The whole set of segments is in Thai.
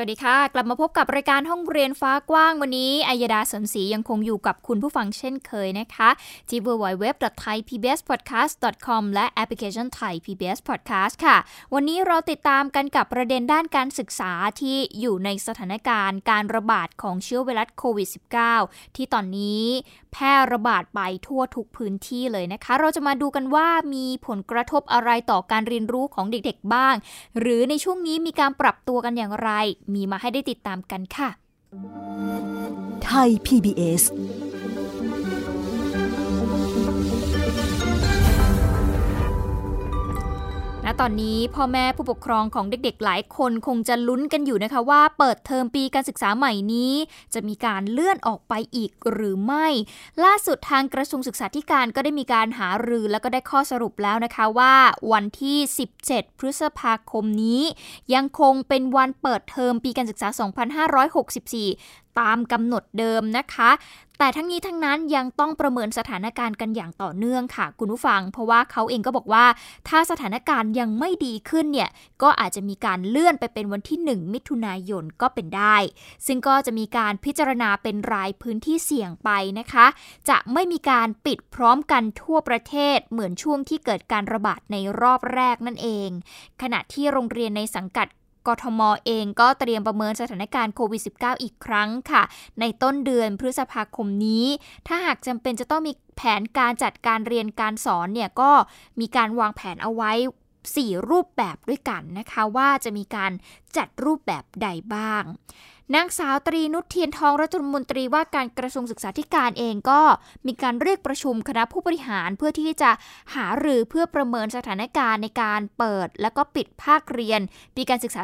วัสดีค่ะ กลับมาพบกับรายการห้องเรียนฟ้ากว้างวันนี้อัยดาสนศรียังคงอยู่กับคุณผู้ฟังเช่นเคยนะคะที่ www.thaipbspodcast.com และแอปพลิเคชัน Thai PBS Podcast ค่ะ วันนี้เราติดตามกันกับประเด็นด้านการศึกษาที่อยู่ในสถานการณ์การระบาดของเชื้อไวรัสโควิด -19 ที่ตอนนี้แพร่ระบาดไปทั่วทุกพื้นที่เลยนะคะ เราจะมาดูกันว่ามีผลกระทบอะไรต่อการเรียนรู้ของเด็กๆบ้าง หรือในช่วงนี้มีการปรับตัวกันอย่างไรมีมาให้ได้ติดตามกันค่ะ ไทย PBS ณตอนนี้พ่อแม่ผู้ปกครองของเด็กๆ หลายคนคงจะลุ้นกันอยู่นะคะว่า เปิดเทอมปีการศึกษาใหม่นี้ จะมีการเลื่อนออกไปอีกหรือไม่ ล่าสุดทางกระทรวงศึกษาธิการก็ได้มีการหารือแล้วก็ได้ข้อสรุปแล้วนะคะว่า วันที่ 17 พฤษภาคมนี้ ยังคงเป็นวันเปิดเทอมปีการศึกษา 2564 ตามกำหนดเดิมนะคะ แต่ทั้งนี้ทั้งนั้นยังต้องประเมินสถานการณ์กันอย่างต่อเนื่องค่ะ คุณผู้ฟัง เพราะว่าเขาเองก็บอกว่า ถ้าสถานการณ์ยังไม่ดีขึ้นเนี่ยก็อาจจะมีการเลื่อนไปเป็นวันที่ 1 มิถุนายนก็เป็นได้ ซึ่งก็จะมีการพิจารณาเป็นรายพื้นที่เสี่ยงไปนะคะ จะไม่มีการปิดพร้อมกันทั่วประเทศเหมือนช่วงที่เกิดการระบาดในรอบแรกนั่นเอง ขณะที่โรงเรียนในสังกัด กทมเองก็เตรียมประเมินสถานการณ์โควิด -19 อีกครั้งค่ะ ในต้นเดือนพฤษภาคมนี้ ถ้าหากจำเป็นจะต้องมีแผนการจัดการเรียนการสอนเนี่ยก็มีการวางแผนเอาไว้ 4 รูปแบบด้วยกันนะคะ ว่าจะมีการจัดรูปแบบใดบ้าง นางสาวตรีนุชเทียนทองรัฐมนตรีว่าการกระทรวงศึกษาธิการเองก็มีการเรียกประชุมคณะผู้บริหารเพื่อที่จะหารือเพื่อประเมินสถานการณ์ในการเปิด และก็ปิดภาคเรียน ปีการศึกษา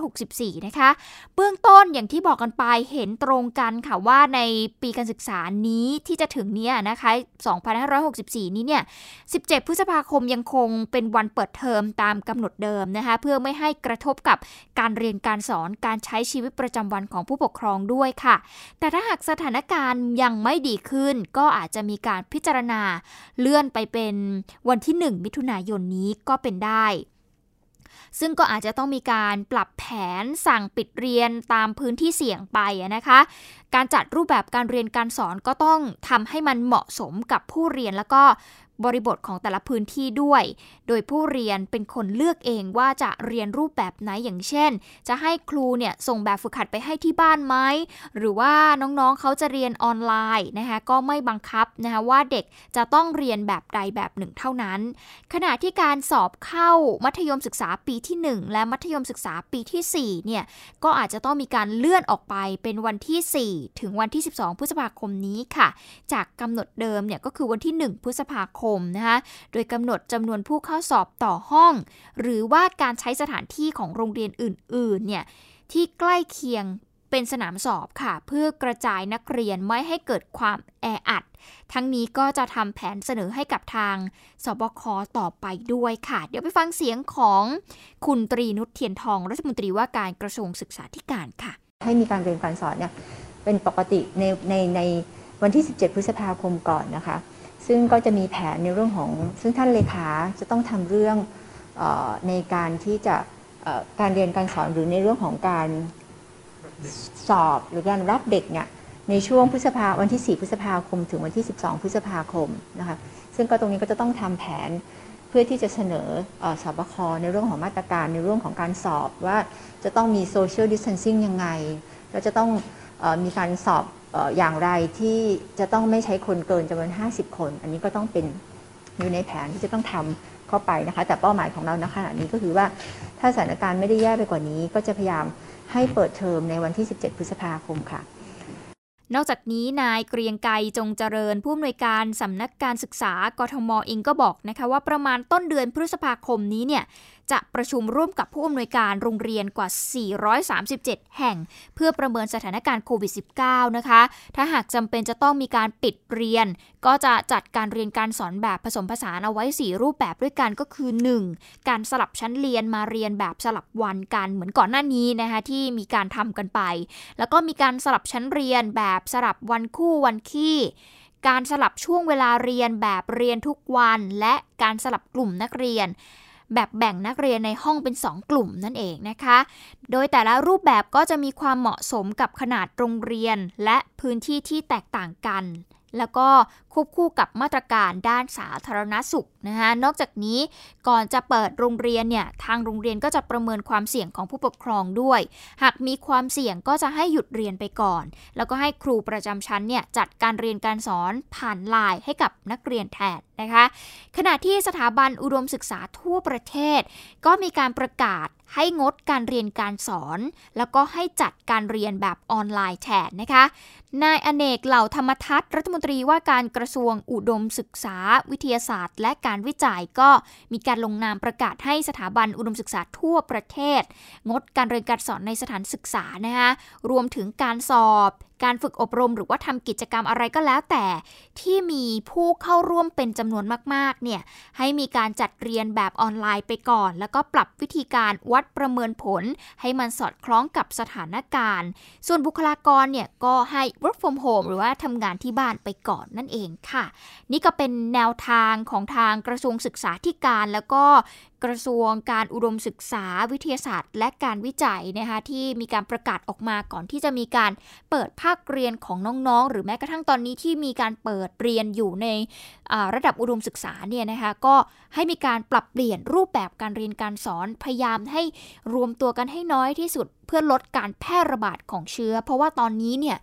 2564 นะคะ เบื้องต้นอย่างที่บอกกันไปเห็นตรงกันค่ะว่าในปีการศึกษานี้ที่จะถึงเนี้ยนะคะ 2564 นี้เนี่ย 17 พฤษภาคมยังคงเป็นวันเปิดเทอมตามกำหนดเดิมนะคะเพื่อไม่ให้กระทบกับการเรียนการสอนการใช้ชีวิตประจำวันของผู้ปกครองด้วยค่ะ แต่ถ้าหากสถานการณ์ยังไม่ดีขึ้น ก็อาจจะมีการพิจารณาเลื่อนไปเป็นวันที่ 1 มิถุนายนนี้ก็เป็นได้ซึ่งก็อาจจะต้องมีการปรับแผนสั่งปิดเรียนตามพื้นที่เสี่ยงไปนะคะ การจัดรูปแบบการเรียนการสอนก็ต้องทำให้มันเหมาะสมกับผู้เรียนแล้วก็ บริบทของแต่ละพื้นที่ด้วย โดยผู้เรียนเป็นคนเลือกเองว่าจะเรียนรูปแบบไหนอย่างเช่น จะให้ครูเนี่ยส่งแบบฝึกหัดไปให้ที่บ้านไหมหรือว่าน้องๆเขาจะเรียนออนไลน์นะคะก็ไม่บังคับนะคะว่าเด็กจะต้องเรียนแบบใดแบบหนึ่งเท่านั้น ขณะที่การสอบเข้ามัธยมศึกษาปีที่ 1 และมัธยมศึกษาปีที่4เนี่ยก็อาจจะต้องมีการเลื่อนออกไปเป็นวันที่ 4 ถึงวันที่ 12 พฤษภาคมนี้ค่ะ จากกำหนดเดิมเนี่ยก็คือวันที่ 1 พฤษภาคมนะคะโดยกำหนดจำนวนผู้เข้าสอบต่อห้อง หรือว่าการใช้สถานที่ของโรงเรียนอื่นๆเนี่ยที่ใกล้เคียงเป็นสนามสอบค่ะ เพื่อกระจายนักเรียนไม่ให้เกิดความแออัด ทั้งนี้ก็จะทำแผนเสนอให้กับทางสบคต่อไปด้วยค่ะ เดี๋ยวไปฟังเสียงของคุณตรีนุชเทียนทอง รัฐมนตรีว่าการกระทรวงศึกษาธิการค่ะ ให้มีการเรียนการสอนเนี่ยเป็นปกติในในในวันที่ 17 พฤษภาคมก่อนนะคะ ซึ่งก็จะมีแผนในเรื่องของ ซึ่งท่านเลขาจะต้องทำเรื่องออในการที่จะการเรียนการสอนหรือในเรื่องของการสอบหรือการรับเด็กเนี่ยในช่วงพฤษภาวันที่ 4 พฤษภาคม ถึงวันที่ 12 พฤษภาคมนะคะซึ่งก็ตรงนี้ก็จะต้องทำแผนเพื่อที่จะเสนอเออสบคในเรื่องของมาตรการในเรื่องของการสอบว่าจะต้องมี social distancing ยังไง แล้วจะต้องอมีการสอบ อย่างไรที่จะต้องไม่ใช้คนเกินจำนวน 50 คน อันนี้ก็ต้องเป็นอยู่ในแผนที่จะต้องทำเข้าไปนะคะ แต่เป้าหมายของเราณขณะนี้ก็คือว่าถ้าสถานการณ์ไม่ได้แย่ไปกว่านี้ ก็จะพยายามให้เปิดเทอมในวันที่ 17 พฤษภาคมค่ะ นอกจากนี้นายเกรียงไกรจงเจริญ ผู้อำนวยการสำนักการศึกษากทมเองก็บอกนะคะว่าประมาณต้นเดือนพฤษภาคมนี้เนี่ย จะประชุมร่วมกับผู้อำนวยการโรงเรียนกว่า 437 แห่ง เพื่อประเมินสถานการณ์โควิด -19 นะคะ ถ้าหากจำเป็นจะต้องมีการปิดเรียน ก็จะจัดการเรียนการสอนแบบผสมผสานเอาไว้ 4 รูปแบบด้วยกันก็คือ 1. การสลับชั้นเรียนมาเรียนแบบสลับวันกันเหมือนก่อนหน้านี้นะคะที่มีการทำกันไป แล้วก็มีการสลับชั้นเรียนแบบสลับวันคู่วันขี้การสลับช่วงเวลาเรียนแบบเรียนทุกวัน และการสลับกลุ่มนักเรียน แบบแบ่งนักเรียนในห้องเป็น 2 กลุ่มนั่นเองนะคะ โดยแต่ละรูปแบบก็จะมีความเหมาะสมกับขนาดโรงเรียน และพื้นที่ที่แตกต่างกัน แล้วก็ควบคู่กับมาตรการด้านสาธารณสุขนะคะนอกจากนี้ก่อนจะเปิดโรงเรียนเนี่ยทางโรงเรียนก็จะประเมินความเสี่ยงของผู้ปกครองด้วย หากมีความเสี่ยงก็จะให้หยุดเรียนไปก่อน แล้วก็ให้ครูประจำชั้นเนี่ยจัดการเรียนการสอนผ่านไลน์ให้กับนักเรียนแทน นะคะ ขณะที่สถาบันอุดมศึกษาทั่วประเทศ ก็มีการประกาศให้งดการเรียนการสอน แล้วก็ให้จัดการเรียนแบบออนไลน์แทนนะคะ นายอเนกเหล่าธรรมทัศน์รัฐมนตรีว่าการกระทรวงอุดมศึกษา วิทยาศาสตร์ และการวิจัยก็มีการลงนามประกาศให้สถาบันอุดมศึกษาทั่วประเทศ งดการเรียนการสอนในสถานศึกษานะคะรวมถึงการสอบ การฝึกอบรมหรือว่าทำกิจกรรมอะไรก็แล้วแต่ ที่มีผู้เข้าร่วมเป็นจำนวนมากๆเนี่ยให้มีการจัดเรียนแบบออนไลน์ไปก่อน แล้วก็ปรับวิธีการวัดประเมินผล ให้มันสอดคล้องกับสถานการณ์ ส่วนบุคลากรเนี่ยก็ให้ work from home หรือว่าทำงานที่บ้านไปก่อนนั่นเองค่ะ นี่ก็เป็นแนวทางของทางกระทรวงศึกษาธิการแล้วก็ กระทรวงการอุดมศึกษาวิทยาศาสตร์ และการวิจัยนะคะที่มีการประกาศออกมาก่อนที่จะมีการเปิดภาคเรียนของน้องๆ หรือแม้กระทั่งตอนนี้ที่มีการเปิดเรียนอยู่ในระดับอุดมศึกษาเนี่ยนะคะก็ให้มีการปรับเปลี่ยนรูปแบบการเรียนการสอนพยายามให้รวมตัวกันให้น้อยที่สุด เพื่อลดการแพร่ระบาดของเชื้อ เพราะว่าตอนนี้เนี่ย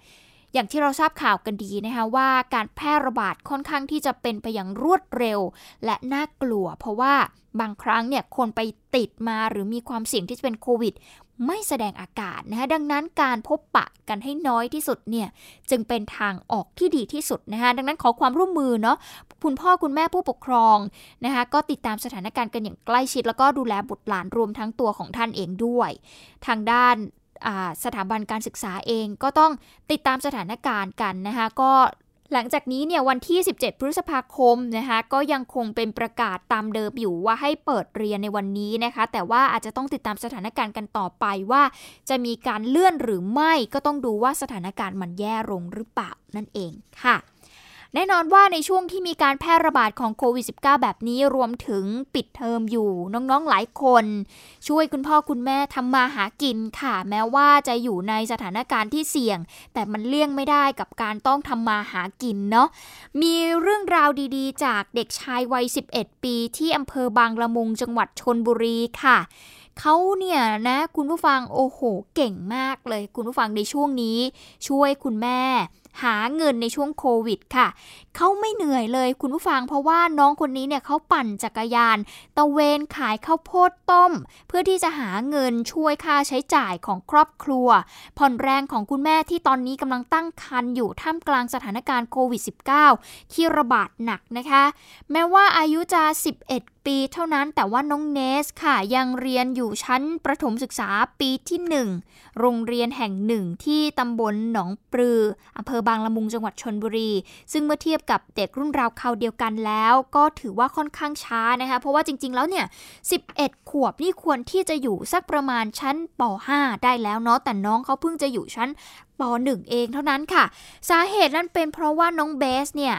อย่างที่เราทราบข่าวกันดีนะคะว่าการแพร่ระบาดค่อนข้างที่จะเป็นไปอย่างรวดเร็ว และน่ากลัว เพราะว่าบางครั้งเนี่ยคนไปติดมาหรือมีความเสี่ยงที่จะเป็นโควิด ไม่แสดงอาการนะคะดังนั้นการพบปะกันให้น้อยที่สุดเนี่ยจึงเป็นทางออกที่ดีที่สุดนะคะดังนั้นขอความร่วมมือเนาะคุณพ่อคุณแม่ผู้ปกครองนะคะก็ติดตามสถานการณ์กันอย่างใกล้ชิด แล้วก็ดูแลบุตรหลานรวมทั้งตัวของท่านเองด้วย ทางด้าน สถาบันการศึกษาเองก็ต้องติดตามสถานการณ์กันนะคะก็หลังจากนี้เนี่ยวันที่ 17 พฤษภาคมนะคะก็ยังคงเป็นประกาศตามเดิมอยู่ว่าให้เปิดเรียนในวันนี้นะคะ แต่ว่าอาจจะต้องติดตามสถานการณ์กันต่อไปว่า จะมีการเลื่อนหรือไม่ก็ต้องดูว่าสถานการณ์มันแย่ลงหรือเปล่านั่นเองค่ะ แน่นอนว่าในช่วงที่มีการแพร่ระบาดของโควิด -19 แบบนี้รวมถึงปิดเทอมอยู่น้องๆหลายคน ช่วยคุณพ่อคุณแม่ทำมาหากินค่ะ แม้ว่าจะอยู่ในสถานการณ์ที่เสี่ยง แต่มันเลี่ยงไม่ได้กับการต้องทำมาหากินเนาะมีเรื่องราวดีๆ จากเด็กชายวัย 11 ปีที่อำเภอบางละมุงจังหวัดชนบุรีค่ะเขาเนี่ยนะคุณผู้ฟังโอ้โหเก่งมากเลย คุณผู้ฟังในช่วงนี้ ช่วยคุณแม่ หาเงินในช่วงโควิดค่ะ เขาไม่เหนื่อยเลยคุณผู้ฟังเพราะว่าน้องคนนี้เนี่ยเขาปั่นจักรยาน ตะเวนขายข้าวโพดต้ม เพื่อที่จะหาเงินช่วยค่าใช้จ่ายของครอบครัว ผ่อนแรงของคุณแม่ที่ตอนนี้กำลังตั้งครรภ์อยู่ท่ามกลางสถานการณ์โควิด -19 ที่ระบาดหนักนะคะ แม้ว่าอายุจะ 11 ปีเท่านั้น แต่ว่าน้องเนสค่ะยังเรียนอยู่ชั้นประถมศึกษาปีที่ 1 โรงเรียนแห่งหนึ่งที่ตำบลหนองปลืออำเภอบางละมุงจังหวัดชนบุรี ซึ่งเมื่อเทียบกับเด็กรุ่นราวคราวเดียวกันแล้ว ก็ถือว่าค่อนข้างช้านะคะเพราะว่าจริง ๆ แล้วเนี่ย 11 ขวบนี่ควรที่จะอยู่สักประมาณชั้นป .5 ได้แล้วเนาะแต่น้องเขาเพิ่งจะอยู่ชั้นป .1 เองเท่านั้นค่ะ สาเหตุนั้นเป็นเพราะว่าน้องเบสเนี่ย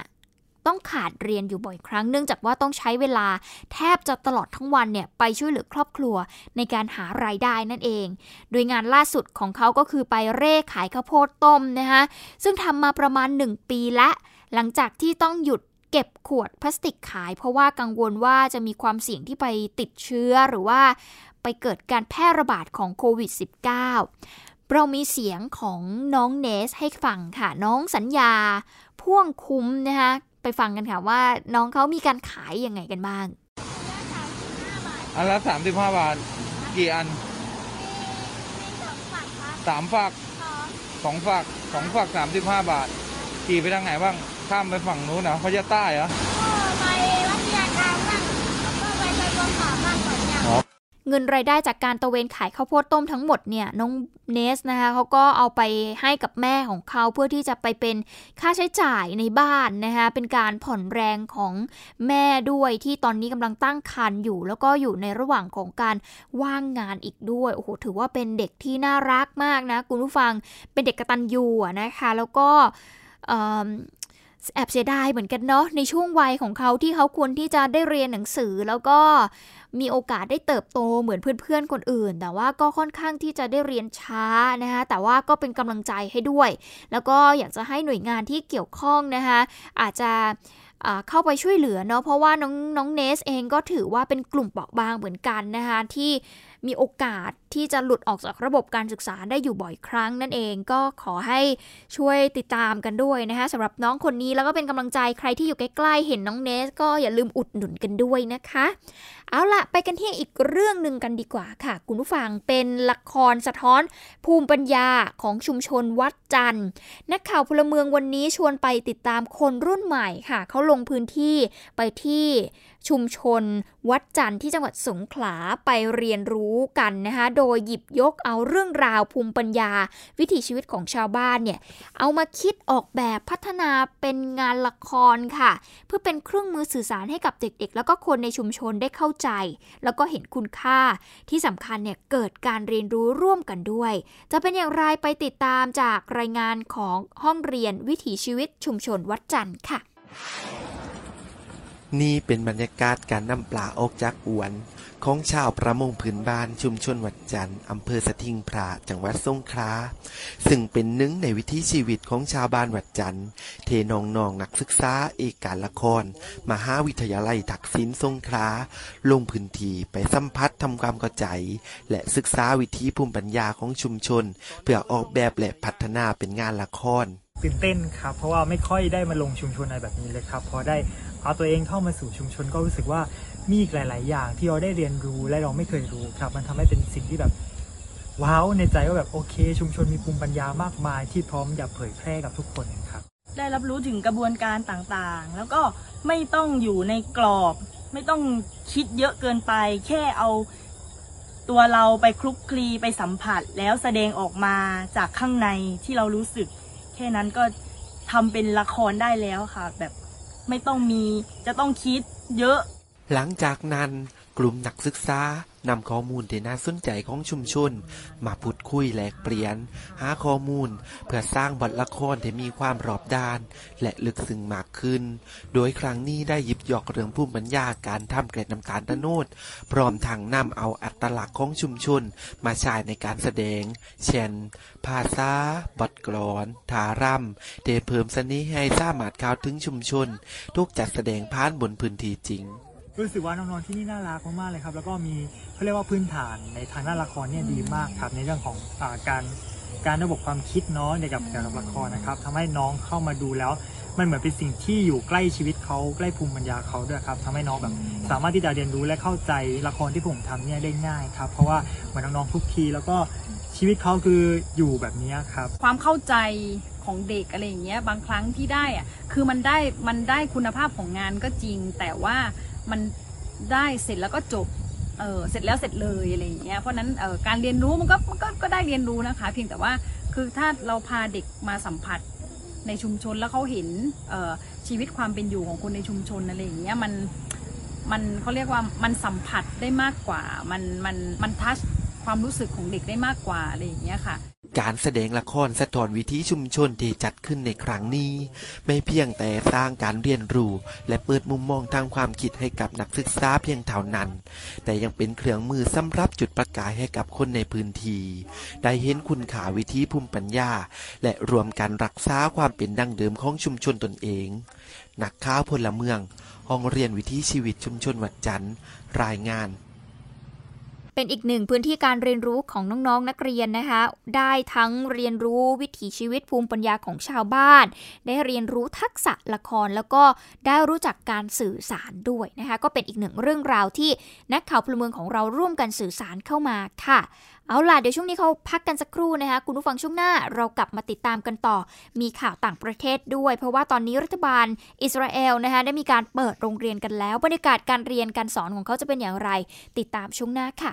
ต้องขาดเรียนอยู่บ่อยครั้งเนื่องจากว่าต้องใช้เวลาแทบจะตลอดทั้งวันเนี่ยไปช่วยเหลือครอบครัวในการหารายได้นั่นเอง โดยงานล่าสุดของเขาก็คือไปเร่ขายข้าวโพดต้มนะคะซึ่งทำมาประมาณ 1 ปีและ หลังจากที่ต้องหยุดเก็บขวดพลาสติกขาย เพราะว่ากังวลว่าจะมีความเสี่ยงที่ไปติดเชื้อหรือว่าไปเกิดการแพร่ระบาดของโควิด -19 เรามีเสียงของน้องเนสให้ฟังค่ะ น้องสัญญา พ่วงคุ้มนะคะ ไปฟังกันค่ะว่าน้องเขามีการขายยังไงกันบ้าง อันละสามสิบห้าบาท กี่อันสามฝักสองฝักสองฝักสามสิบห้าบาท กี่ไปทางไหนบ้าง ข้ามไปฝั่งนู้นเหรอเขาจะใต้เหรอ ก็ไปวัดยาการบ้างแล้วก็ไปไปกองสามบ้างก่อน เงินรายได้จากการตะเวนขายข้าวโพดต้มทั้งหมดเนี่ยน้องเนสนะคะเขาก็เอาไปให้กับแม่ของเขาเพื่อที่จะไปเป็นค่าใช้จ่ายในบ้านนะคะเป็นการผ่อนแรงของแม่ด้วยที่ตอนนี้กำลังตั้งครรภ์อยู่ แล้วก็อยู่ในระหว่างของการว่างงานอีกด้วยโอ้โหถือว่าเป็นเด็กที่น่ารักมากนะคุณผู้ฟังเป็นเด็กกระตันยูนะคะแล้วก็แอบเสียดายเหมือนกันเนาะในช่วงวัยของเขาที่เขาควรที่จะได้เรียนหนังสือแล้วก็ มีโอกาสได้เติบโตเหมือนเพื่อนๆคนอื่น แต่ว่าก็ค่อนข้างที่จะได้เรียนช้านะคะแต่ว่าก็เป็นกำลังใจให้ด้วย แล้วก็อยากจะให้หน่วยงานที่เกี่ยวข้องนะคะอาจจะเข้าไปช่วยเหลือเนาะเพราะว่าน้องน้องเนสเองก็ถือว่าเป็นกลุ่มเปราะบางเหมือนกันนะคะที่มีโอกาสที่จะหลุดออกจากระบบการศึกษาได้อยู่บ่อยครั้งนั่นเองก็ขอให้ช่วยติดตามกันด้วยนะคะสำหรับน้องคนนี้แล้วก็เป็นกำลังใจใครที่อยู่ใกล้ๆเห็นน้องเนส ก็อย่าลืมอุดหนุนกันด้วยนะคะ เอาละไปกันที่อีกเรื่องหนึ่งกันดีกว่าค่ะ คุณผู้ฟังเป็นละครสะท้อน ภูมิปัญญาของชุมชนวัดจันทร์นักข่าวพลเมืองวันนี้ชวนไปติดตามคนรุ่นใหม่ค่ะเขาลงพื้นที่ไปที่ชุมชนวัดจันทร์ที่จังหวัดสงขลาไปเรียนรู้กันนะคะโดยหยิบยกเอาเรื่องราวภูมิปัญญา วิถีชีวิตของชาวบ้านเนี่ยเอามาคิดออกแบบพัฒนาเป็นงานละครค่ะ เพื่อเป็นเครื่องมือสื่อสารให้กับเด็กๆ แล้วก็คนในชุมชนได้เข้าใจ แล้วก็เห็นคุณค่าที่สำคัญเนี่ยเกิดการเรียนรู้ร่วมกันด้วย จะเป็นอย่างไรไปติดตามจากรายงานของห้องเรียนวิถีชีวิตชุมชนวัดจันทร์ค่ะ นี่เป็นบรรยากาศการนำปลาออกจากอวน ของชาวประมงพื้นบ้านชุมชนวัดจันทร์อำเภอสะทิงพระจังหวัดสงขลาซึ่งเป็นหนึ่งในวิถีชีวิตของชาวบ้านวัดจันทร์เทนองนองนักศึกษาเอกการละคร มหาวิทยาลัยทักษิณสงขลาลงพื้นที่ไปสัมผัสทำความเข้าใจ และศึกษาวิธีภูมิปัญญาของชุมชน เพื่อออกแบบและพัฒนาเป็นงานละครตื่นเต้นครับ เพราะว่าไม่ค่อยได้มาลงชุมชนอะไรแบบนี้เลยครับพอได้ เอาตัวเองเข้ามาสู่ชุมชนก็รู้สึกว่ามีอีกหลาย ๆ อย่างที่เราได้เรียนรู้และเราไม่เคยรู้ครับ มันทำให้เป็นสิ่งที่แบบว้าวในใจว่าแบบโอเค ชุมชนมีภูมิปัญญามากมาย ที่พร้อมจะเผยแพร่กับทุกคนครับ ได้รับรู้ถึงกระบวนการต่างๆ แล้วก็ไม่ต้องอยู่ในกรอบ ไม่ต้องคิดเยอะเกินไป แค่เอาตัวเราไปคลุกคลีไปสัมผัส แล้วแสดงออกมาจากข้างในที่เรารู้สึก แค่นั้นก็ทำเป็นละครได้แล้วค่ะ แบบ ไม่ต้องมีจะต้องคิดเยอะ หลังจากนั้นกลุ่มนักศึกษา นำข้อมูลที่น่าสนใจของชุมชน มาพูดคุยแลกเปลี่ยน หาข้อมูล เพื่อสร้างบทละครที่มีความรอบด้าน และลึกซึ้งมากขึ้น โดยครั้งนี้ได้หยิบยกเรื่องภูมิปัญญาการทำเกล็ดน้ำตาลตะโนด พร้อมทางนำเอาอัตลักษณ์ของชุมชน มาใช้ในการแสดง เช่น ภาษาบทกลอนทารัมเดเพิ่มสนิให้สามารถเข้าถึงชุมชน ทุกจัดแสดงผ่านบนพื้นที่จริง รู้สึกว่าน้องๆที่นี่น่ารักมากๆเลยครับ แล้วก็มีเขาเรียกว่าพื้นฐานในทางด้านละครเนี่ยดีมากครับ ในเรื่องของอการการระบบความคิดเนาะในกับเกี่ยวกับละครนะครับทำให้น้องเข้ามาดูแล้ว มันเหมือนเป็นสิ่งที่อยู่ใกล้ชีวิตเขาใกล้ภูมิปัญญาเขาด้วยครับทำให้น้องแบบสามารถที่จะเรียนรู้และเข้าใจละครที่ผมทำเนี่ยได้ง่ายครับ เพราะว่าเหมือนน้องๆทุกทีแล้วก็ชีวิตเขาคืออยู่แบบนี้ครับ ความเข้าใจของเด็กอะไรอย่างเงี้ยบางครั้งที่ได้อะคือมันได้มันได้คุณภาพของงานก็จริงแต่ว่า มันได้เสร็จแล้วก็จบเออเสร็จแล้วเสร็จเลยอะไรอย่างเงี้ยเพราะนั้นเออการเรียนรู้มันก็มันก็ก็ได้เรียนรู้นะคะ เพียงแต่ว่าคือถ้าเราพาเด็กมาสัมผัสในชุมชนแล้วเขาเห็นเออชีวิตความเป็นอยู่ของคนในชุมชนอะไรอย่างเงี้ยมันมันเขาเรียกว่ามันสัมผัสได้มากกว่า มันมันมันทัชความรู้สึกของเด็กได้มากกว่าอะไรอย่างเงี้ยค่ะ การแสดงละครสะท้อนวิถีชุมชนที่จัดขึ้นในครั้งนี้ ไม่เพียงแต่สร้างการเรียนรู้ และเปิดมุมมองทางความคิดให้กับนักศึกษาเพียงเท่านั้น แต่ยังเป็นเครื่องมือสำหรับจุดประกายให้กับคนในพื้นที่ได้เห็นคุณค่าวิธีภูมิปัญญา และรวมกันรักษาความเป็นดั้งเดิมของชุมชนตนเอง นักข่าวพลเมือง ห้องเรียนวิถีชีวิตชุมชนวัดจันทร์รายงาน เป็นอีกหนึ่งพื้นที่การเรียนรู้ของน้องๆนนักเรียนนะคะ ได้ทั้งเรียนรู้วิถีชีวิตภูมิปัญญาของชาวบ้าน ได้เรียนรู้ทักษะละครแล้วก็ได้รู้จักการสื่อสารด้วยนะคะ ก็เป็นอีกหนึ่งเรื่องราวที่นักข่าวพลเมืองของเราร่วมกันสื่อสารเข้ามาค่ะเอาล่ะ เดี๋ยวช่วงนี้เขาพักกันสักครู่นะคะ คุณผู้ฟังช่วงหน้าเรากลับมาติดตามกันต่อ มีข่าวต่างประเทศด้วย เพราะว่าตอนนี้รัฐบาลอิสราเอลนะคะได้มีการเปิดโรงเรียนกันแล้ว บรรยากาศการเรียนการสอนของเขาจะเป็นอย่างไร ติดตามช่วงหน้าค่ะ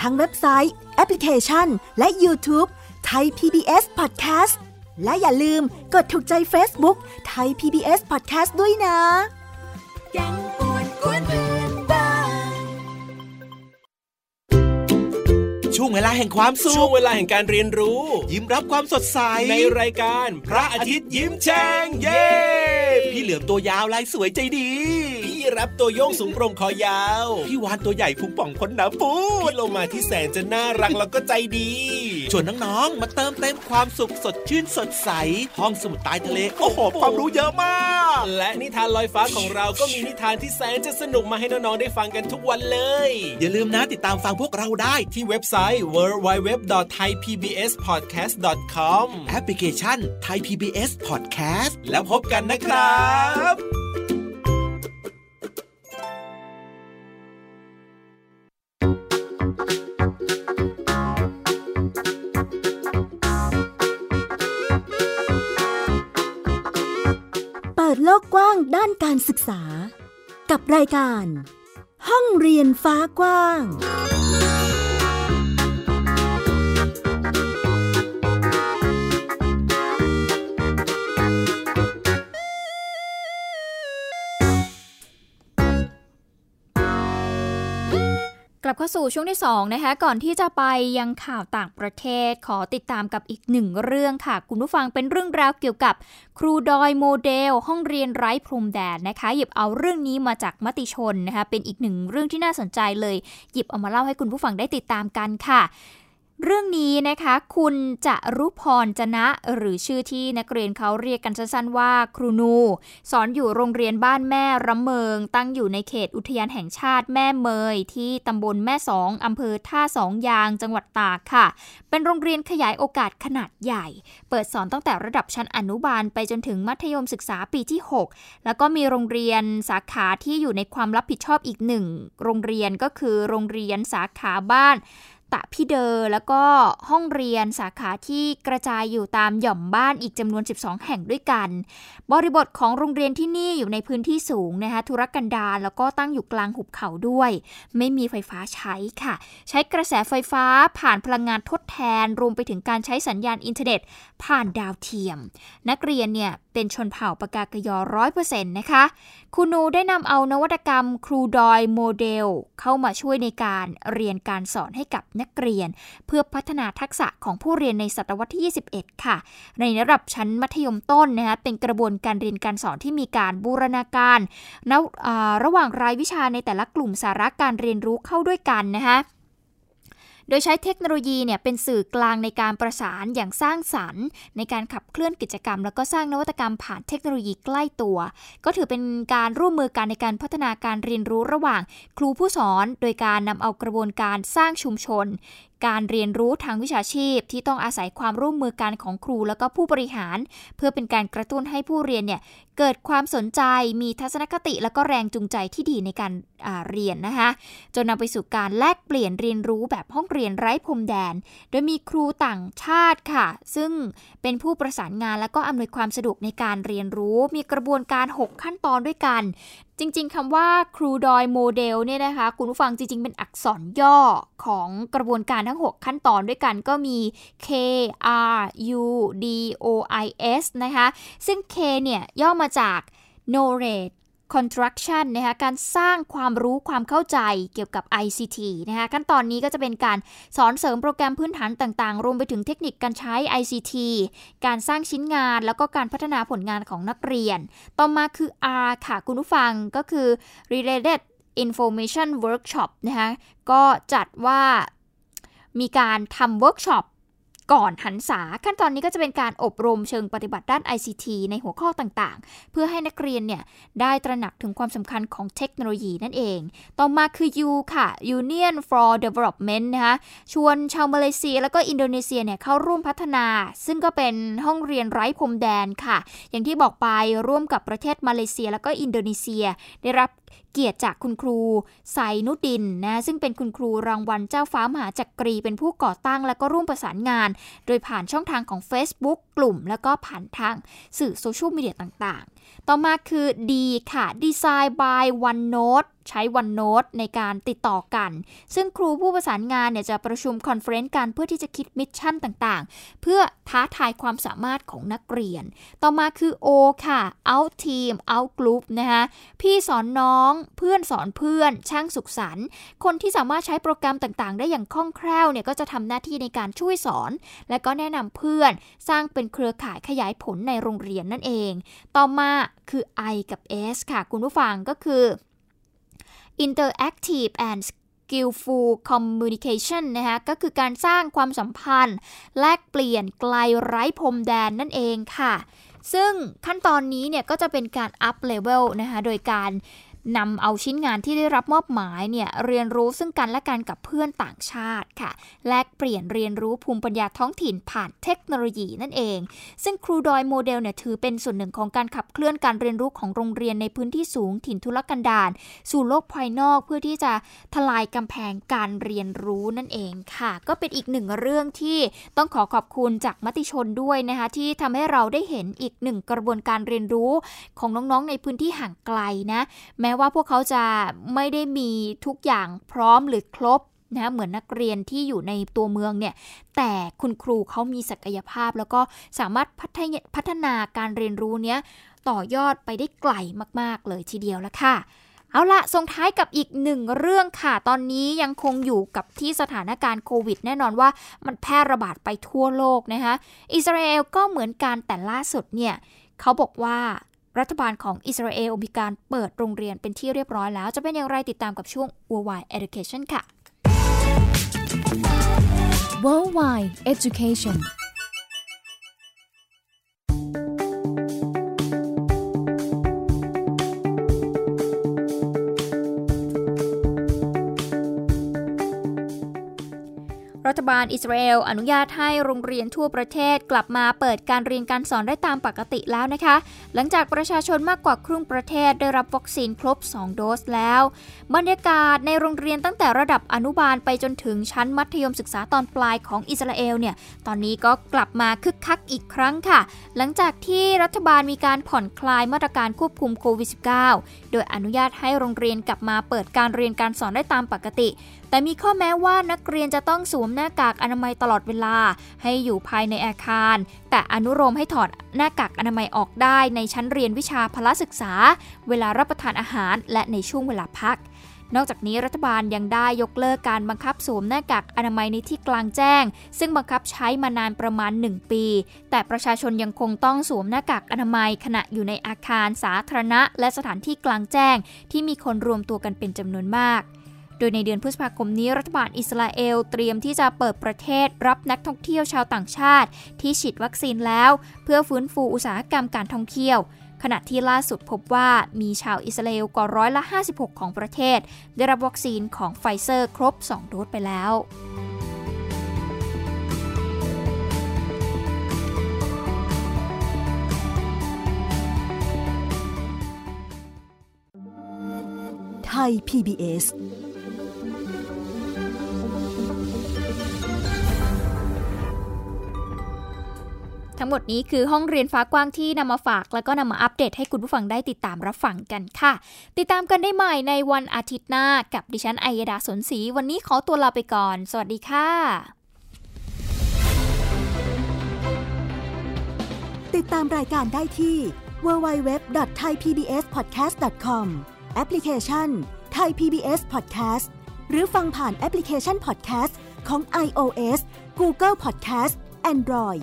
ทั้งเว็บไซต์ แอปพลิเคชัน และ YouTube ไทย PBS Podcast และอย่าลืมกดถูกใจ Facebook ไทย PBS Podcast ด้วยนะ แกงปวดกวนเพื่อนบ้าน ช่วงเวลาแห่งความสุขช่วงเวลาแห่งการเรียนรู้ ยิ้มรับความสดใส ในรายการ พระอาทิตย์ยิ้มแฉ่งเย้พี่เหลือมตัวยาวลายสวยใจดี พี่ราฟตัวโย่งสูงโปร่งคอยาว พี่วาฬตัวใหญ่พุงป่องพ่นน้ำปู๊พี่โลมาที่แสนจะน่ารักแล้วก็ใจดี ชวนน้องๆมาเติมเต็มความสุขสดชื่นสดใส ห้องสมุดใต้ทะเลโอ้โหความรู้เยอะมาก และนิทานลอยฟ้าของเราก็มีนิทานที่แสนจะสนุกมาให้น้องๆได้ฟังกันทุกวันเลย อย่าลืมนะติดตามฟังพวกเราได้ที่เว็บไซต์ www.thaipbspodcast.com แอปพลิเคชัน Thai PBS Podcast แล้วพบกันนะครับบเปิดโลกกว้างด้านการศึกษา กับรายการ ห้องเรียนฟ้ากว้าง กลับเข้าสู่ช่วงที่2นะคะก่อนที่จะไปยังข่าวต่างประเทศขอติดตามกับอีกหนึ่งเรื่องค่ะ คุณผู้ฟังเป็นเรื่องราวเกี่ยวกับ ครูดอยโมเดล ห้องเรียนไร้พรมแดนนะคะ หยิบเอาเรื่องนี้มาจากมติชนนะคะเป็นอีกหนึ่งเรื่องที่น่าสนใจเลย หยิบเอามาเล่าให้คุณผู้ฟังได้ติดตามกันค่ะ เรื่องนี้นะคะ คุณจะรุพรจนะ หรือชื่อที่นักเรียนเขาเรียกกันสั้นๆว่า ครูนู สอนอยู่โรงเรียนบ้านแม่ระเมิง ตั้งอยู่ในเขตอุทยานแห่งชาติแม่เมย ที่ตำบลแม่สองอำเภอท่าสองยางจังหวัดตากค่ะ เป็นโรงเรียนขยายโอกาสขนาดใหญ่ เปิดสอนตั้งแต่ระดับชั้นอนุบาลไปจนถึงมัธยมศึกษาปีที่ 6 แล้วก็มีโรงเรียนสาขาที่อยู่ในความรับผิดชอบอีกหนึ่งโรงเรียนก็คือโรงเรียนสาขาบ้าน ตะพี่เดอแล้วก็ห้องเรียนสาขาที่กระจายอยู่ตามหย่อมบ้านอีกจำนวน 12 แห่งด้วยกัน บริบทของโรงเรียนที่นี่อยู่ในพื้นที่สูงนะคะธุรกันดารแล้วก็ตั้งอยู่กลางหุบเขาด้วย ไม่มีไฟฟ้าใช้ค่ะ ใช้กระแสไฟฟ้าผ่านพลังงานทดแทน รวมไปถึงการใช้สัญญาณอินเทอร์เน็ต ผ่านดาวเทียม นักเรียนเนี่ยเป็นชนเผ่าปกาเกอะญอร้อยเปอร์เซ็นต์นะคะคุณครูได้นำเอานวัตกรรมครูดอยโมเดล เข้ามาช่วยในการเรียนการสอนให้กับนักเรียน เพื่อพัฒนาทักษะของผู้เรียนในศตวรรษที่ 21 ค่ะ ในระดับชั้นมัธยมต้นนะคะเป็นกระบวนการเรียนการสอนที่มีการบูรณาการนะระหว่างรายวิชาในแต่ละกลุ่มสาระการเรียนรู้เข้าด้วยกันนะคะ โดยใช้เทคโนโลยีเนี่ยเป็นสื่อกลางในการประสานอย่างสร้างสรรค์ ในการขับเคลื่อนกิจกรรม แล้วก็สร้างนวัตกรรมผ่านเทคโนโลยีใกล้ตัว ก็ถือเป็นการร่วมมือกันในการพัฒนาการเรียนรู้ระหว่าง ครูผู้สอน โดยการนำเอากระบวนการสร้างชุมชน การเรียนรู้ทางวิชาชีพ ที่ต้องอาศัยความร่วมมือกันของครูแล้วก็ผู้บริหาร เพื่อเป็นการกระตุ้นให้ผู้เรียนเนี่ยเกิดความสนใจมีทัศนคติ แล้วก็แรงจูงใจที่ดีในการเรียนนะคะจนนำไปสู่การแลกเปลี่ยนเรียนรู้แบบห้องเรียนไร้พรมแดน โดยมีครูต่างชาติค่ะ ซึ่งเป็นผู้ประสานงานและก็อำนวยความสะดวกในการเรียนรู้ มีกระบวนการ 6 ขั้นตอนด้วยกัน จริง ๆคำว่าครูดอยโมเดลเนี่ยนะคะ คุณผู้ฟังจริง ๆ เป็นอักษรย่อของกระบวนการทั้ง 6 ขั้นตอนด้วยกันก็มี K R U D O I S นะคะ ซึ่ง K เนี่ยย่อมาจาก knowledge construction นะคะการสร้างความรู้ความเข้าใจเกี่ยวกับ ICT นะคะขั้นตอนนี้ก็จะเป็นการสอนเสริมโปรแกรมพื้นฐานต่างๆ รวมไปถึงเทคนิคการใช้ ICT การสร้างชิ้นงาน แล้วก็การพัฒนาผลงานของนักเรียน ต่อมาคือ R ค่ะคุณผู้ฟังก็คือ related information workshop นะคะก็จัดว่ามีการทำเวิร์กช็อป ก่อนหันษาขั้นตอนนี้ก็จะเป็นการอบรมเชิงปฏิบัติด้าน ICT ในหัวข้อต่างๆ เพื่อให้นักเรียนเนี่ยได้ตระหนักถึงความสำคัญของเทคโนโลยีนั่นเอง ต่อมาคือ U ค่ะ Union for Development นะคะชวนชาวมาเลเซีย แล้วก็อินโดนีเซียเนี่ยเข้าร่วมพัฒนา ซึ่งก็เป็นห้องเรียนไร้พรมแดนค่ะ อย่างที่บอกไปร่วมกับประเทศมาเลเซีย แล้วก็อินโดนีเซีย ได้รับ เกียรติจากคุณครูไซนุดินนะซึ่งเป็นคุณครูรางวัลเจ้าฟ้ามหาจักรี เป็นผู้ก่อตั้งและก็ร่วมประสานงาน โดยผ่านช่องทางของ Facebook กลุ่ม แล้วก็ผ่านทางสื่อโซเชียลมีเดียต่างๆต่อมาคือ D ค่ะ Design by OneNote ใช้ OneNote ในการติดต่อกัน ซึ่งครูผู้ประสานงานเนี่ยจะประชุม conference กันเพื่อที่จะคิด mission ต่างๆ เพื่อท้าทายความสามารถของนักเรียน ต่อมาคือ O ค่ะ Out Team Out Group นะคะพี่สอนน้องเพื่อนสอนเพื่อน ช่างสุขสันต์คนที่สามารถใช้โปรแกรมต่างๆ ได้อย่างคล่องแคล่วเนี่ยก็จะทำหน้าที่ในการช่วยสอน และก็แนะนำเพื่อน สร้างเป็นเครือข่ายขยายผลในโรงเรียนนั่นเอง ต่อมาคือ I กับ S ค่ะ คุณผู้ฟังก็คือ interactive and skillful communication นะคะก็คือการสร้างความสัมพันธ์ แลกเปลี่ยนไกลไร้พรมแดนนั่นเองค่ะ ซึ่งขั้นตอนนี้เนี่ยก็จะเป็นการ up level นะคะโดยการ นำเอาชิ้นงานที่ได้รับมอบหมายเนี่ยเรียนรู้ซึ่งกันและกันกับเพื่อนต่างชาติค่ะ แลกเปลี่ยนเรียนรู้ภูมิปัญญาท้องถิ่นผ่านเทคโนโลยีนั่นเอง ซึ่งครูดอยโมเดลเนี่ยถือเป็นส่วนหนึ่งของการขับเคลื่อนการเรียนรู้ของโรงเรียนในพื้นที่สูงถิ่นทุรกันดารสู่โลกภายนอกเพื่อที่จะทลายกำแพงการเรียนรู้นั่นเองค่ะ ก็เป็นอีกหนึ่งเรื่องที่ต้องขอขอบคุณจากมติชนด้วยนะคะที่ทำให้เราได้เห็นอีกหนึ่งกระบวนการเรียนรู้ของน้องๆในพื้นที่ห่างไกลนะแม้ว่าพวกเขาจะไม่ได้มีทุกอย่างพร้อมหรือครบนะเหมือนนักเรียนที่อยู่ในตัวเมืองเนี่ยแต่คุณครูเขามีศักยภาพ แล้วก็สามารถพัฒนาการเรียนรู้เนี้ยต่อยอดไปได้ไกลมาก ๆ เลยทีเดียวละค่ะ เอาละส่งท้ายกับอีกหนึ่งเรื่องค่ะ ตอนนี้ยังคงอยู่กับที่สถานการณ์โควิด แน่นอนว่ามันแพร่ระบาดไปทั่วโลกนะคะอิสราเอลก็เหมือนกันแต่ล่าสุดเนี่ยเขาบอกว่า รัฐบาลของอิสราเอลมีการเปิดโรงเรียนเป็นที่เรียบร้อยแล้ว จะเป็นอย่างไรติดตามกับช่วง Worldwide Education ค่ะ Worldwide Education รัฐบาลอิสราเอลอนุญาตให้โรงเรียนทั่วประเทศกลับมาเปิดการเรียนการสอนได้ตามปกติแล้วนะคะ หลังจากประชาชนมากกว่าครึ่งประเทศได้รับวัคซีนครบ 2 โดสแล้ว บรรยากาศในโรงเรียนตั้งแต่ระดับอนุบาลไปจนถึงชั้นมัธยมศึกษาตอนปลายของอิสราเอลเนี่ยตอนนี้ก็กลับมาคึกคักอีกครั้งค่ะ หลังจากที่รัฐบาลมีการผ่อนคลายมาตรการควบคุมโควิด -19 โดยอนุญาตให้โรงเรียนกลับมาเปิดการเรียนการสอนได้ตามปกติ แต่มีข้อแม้ว่านักเรียนจะต้องสวมหน้ากากอนามัยตลอดเวลา ให้อยู่ภายในอาคาร แต่อนุโลมให้ถอดหน้ากากอนามัยออกได้ในชั้นเรียนวิชาพละศึกษา เวลารับประทานอาหารและในช่วงเวลาพักนอกจากนี้รัฐบาลยังได้ยกเลิกการบังคับสวมหน้ากากอนามัยในที่กลางแจ้ง ซึ่งบังคับใช้มานานประมาณ 1 ปี แต่ประชาชนยังคงต้องสวมหน้ากากอนามัย ขณะอยู่ในอาคารสาธารณะ และสถานที่กลางแจ้ง ที่มีคนรวมตัวกันเป็นจำนวนมาก โดยในเดือนพฤษภาคมนี้รัฐบาลอิสราเอลเตรียมที่จะเปิดประเทศรับนักท่องเที่ยวชาวต่างชาติ ที่ฉีดวัคซีนแล้ว เพื่อฟื้นฟูอุตสาหกรรมการท่องเที่ยว ขณะที่ล่าสุดพบว่ามีชาวอิสราเอลกว่าร้อยละ 56 ของประเทศ ได้รับวัคซีนของไฟเซอร์ครบ 2 โดสไปแล้วไทย PBS ทั้งหมดนี้คือห้องเรียนฟ้ากว้างที่นำมาฝาก แล้วก็นำมาอัปเดตให้คุณผู้ฟังได้ติดตามรับฟังกันค่ะ ติดตามกันได้ใหม่ในวันอาทิตย์หน้ากับดิฉันไอยดาสนศรีวันนี้ขอตัวลาไปก่อน สวัสดีค่ะ ติดตามรายการได้ที่ www.thaipbspodcast.com แอปพลิเคชัน Thai PBS Podcast หรือฟังผ่านแอปพลิเคชัน Podcast ของ iOS Google Podcast Android